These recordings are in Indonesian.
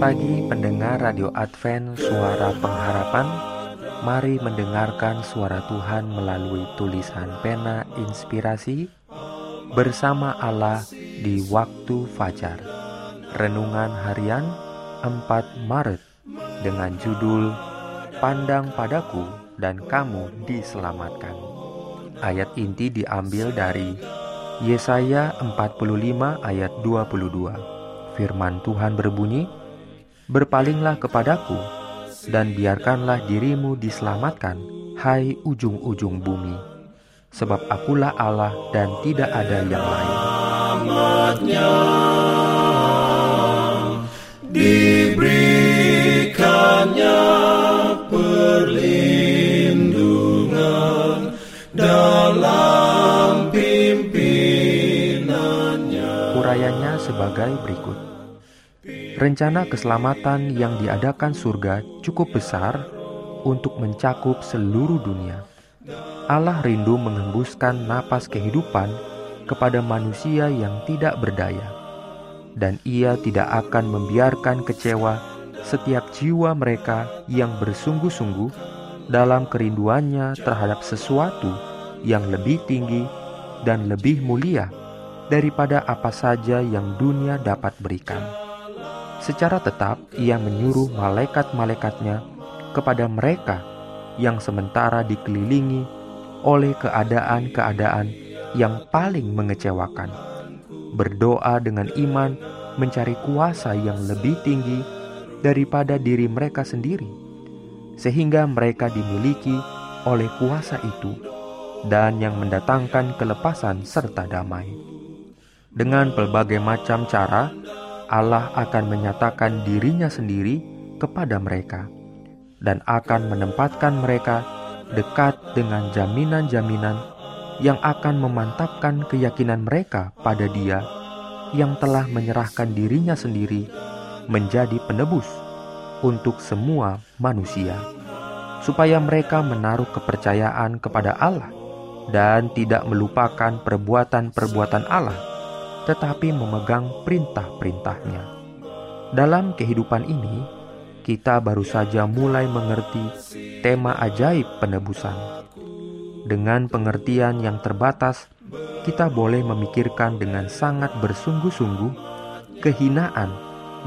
pagi pendengar Radio Advent Suara Pengharapan Mari mendengarkan suara Tuhan melalui tulisan pena inspirasi bersama Allah di waktu fajar. Renungan harian 4 Maret dengan judul Pandang padaku dan kamu diselamatkan. Ayat inti diambil dari Yesaya 45 ayat 22. Firman Tuhan berbunyi, Berpalinglah kepadaku dan biarkanlah dirimu diselamatkan, hai ujung-ujung bumi. Sebab akulah Allah dan tidak ada yang lain. diberikannya perlindungan dalam pimpinannya. Urayanya sebagai berikut. Rencana keselamatan yang diadakan surga cukup besar untuk mencakup seluruh dunia. Allah rindu mengembuskan napas kehidupan kepada manusia yang tidak berdaya, dan Ia tidak akan membiarkan kecewa setiap jiwa mereka yang bersungguh-sungguh dalam kerinduannya terhadap sesuatu yang lebih tinggi dan lebih mulia daripada apa saja yang dunia dapat berikan. Secara tetap ia menyuruh malaikat-malaikatnya kepada mereka yang sementara dikelilingi oleh keadaan-keadaan yang paling mengecewakan. Berdoa dengan iman mencari kuasa yang lebih tinggi daripada diri mereka sendiri, sehingga mereka dimiliki oleh kuasa itu dan yang mendatangkan kelepasan serta damai. Dengan pelbagai macam cara, Allah akan menyatakan dirinya sendiri kepada mereka dan akan menempatkan mereka dekat dengan jaminan-jaminan yang akan memantapkan keyakinan mereka pada Dia yang telah menyerahkan dirinya sendiri menjadi penebus untuk semua manusia, supaya mereka menaruh kepercayaan kepada Allah dan tidak melupakan perbuatan-perbuatan Allah tetapi memegang perintah-perintahnya. Dalam kehidupan ini, kita baru saja mulai mengerti tema ajaib penebusan. Dengan pengertian yang terbatas, kita boleh memikirkan dengan sangat bersungguh-sungguh kehinaan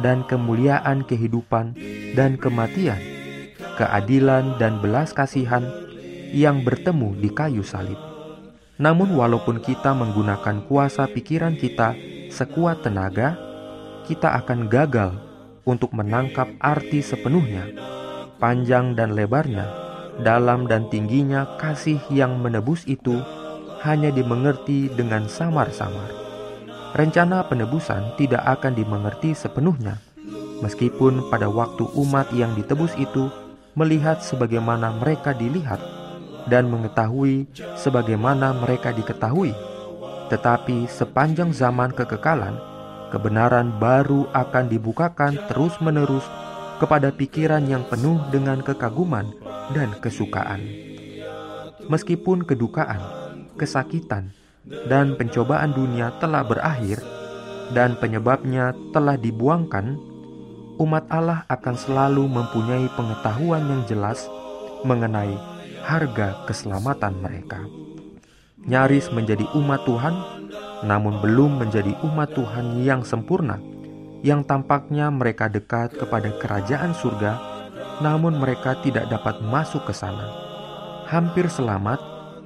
dan kemuliaan kehidupan dan kematian, keadilan dan belas kasihan yang bertemu di kayu salib. Namun, walaupun kita menggunakan kuasa pikiran kita sekuat tenaga, kita akan gagal untuk menangkap arti sepenuhnya, panjang dan lebarnya, dalam dan tingginya kasih yang menebus itu hanya dimengerti dengan samar-samar. Rencana penebusan tidak akan dimengerti sepenuhnya, meskipun pada waktu umat yang ditebus itu melihat sebagaimana mereka dilihat dan mengetahui sebagaimana mereka diketahui. Tetapi sepanjang zaman kekekalan, kebenaran baru akan dibukakan terus-menerus kepada pikiran yang penuh dengan kekaguman dan kesukaan. Meskipun kedukaan, kesakitan, dan pencobaan dunia telah berakhir dan penyebabnya telah dibuangkan, umat Allah akan selalu mempunyai pengetahuan yang jelas mengenai harga keselamatan mereka. Nyaris menjadi umat Tuhan, namun belum menjadi umat Tuhan yang sempurna, yang tampaknya mereka dekat kepada kerajaan surga, namun mereka tidak dapat masuk ke sana. Hampir selamat,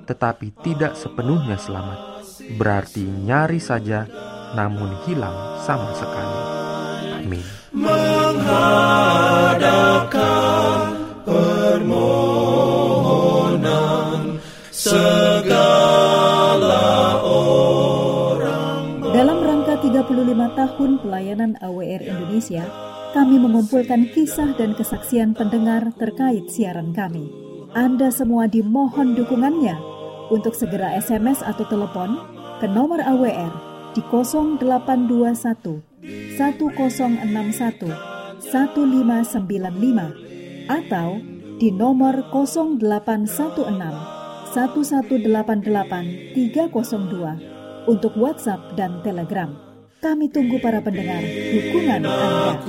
tetapi tidak sepenuhnya selamat. Berarti nyaris saja, namun hilang sama sekali. Amin. Menghadapkan 25 tahun pelayanan AWR Indonesia, kami mengumpulkan kisah dan kesaksian pendengar terkait siaran kami. Anda semua dimohon dukungannya untuk segera SMS atau telepon ke nomor AWR di 0821 1061 1595 atau di nomor 0816 1188 302 untuk WhatsApp dan Telegram. Kami tunggu para pendengar dukungan Anda.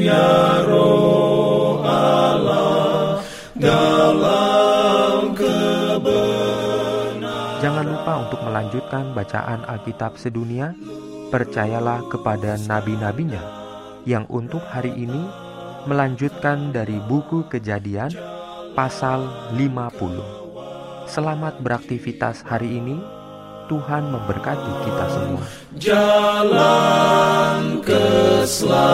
Ya roh Allah dalam Jangan lupa untuk melanjutkan bacaan Alkitab sedunia. Percayalah kepada nabi-nabinya yang untuk hari ini melanjutkan dari buku Kejadian pasal 50. Selamat beraktivitas hari ini. Tuhan memberkati kita semua. Jalan keselamatan.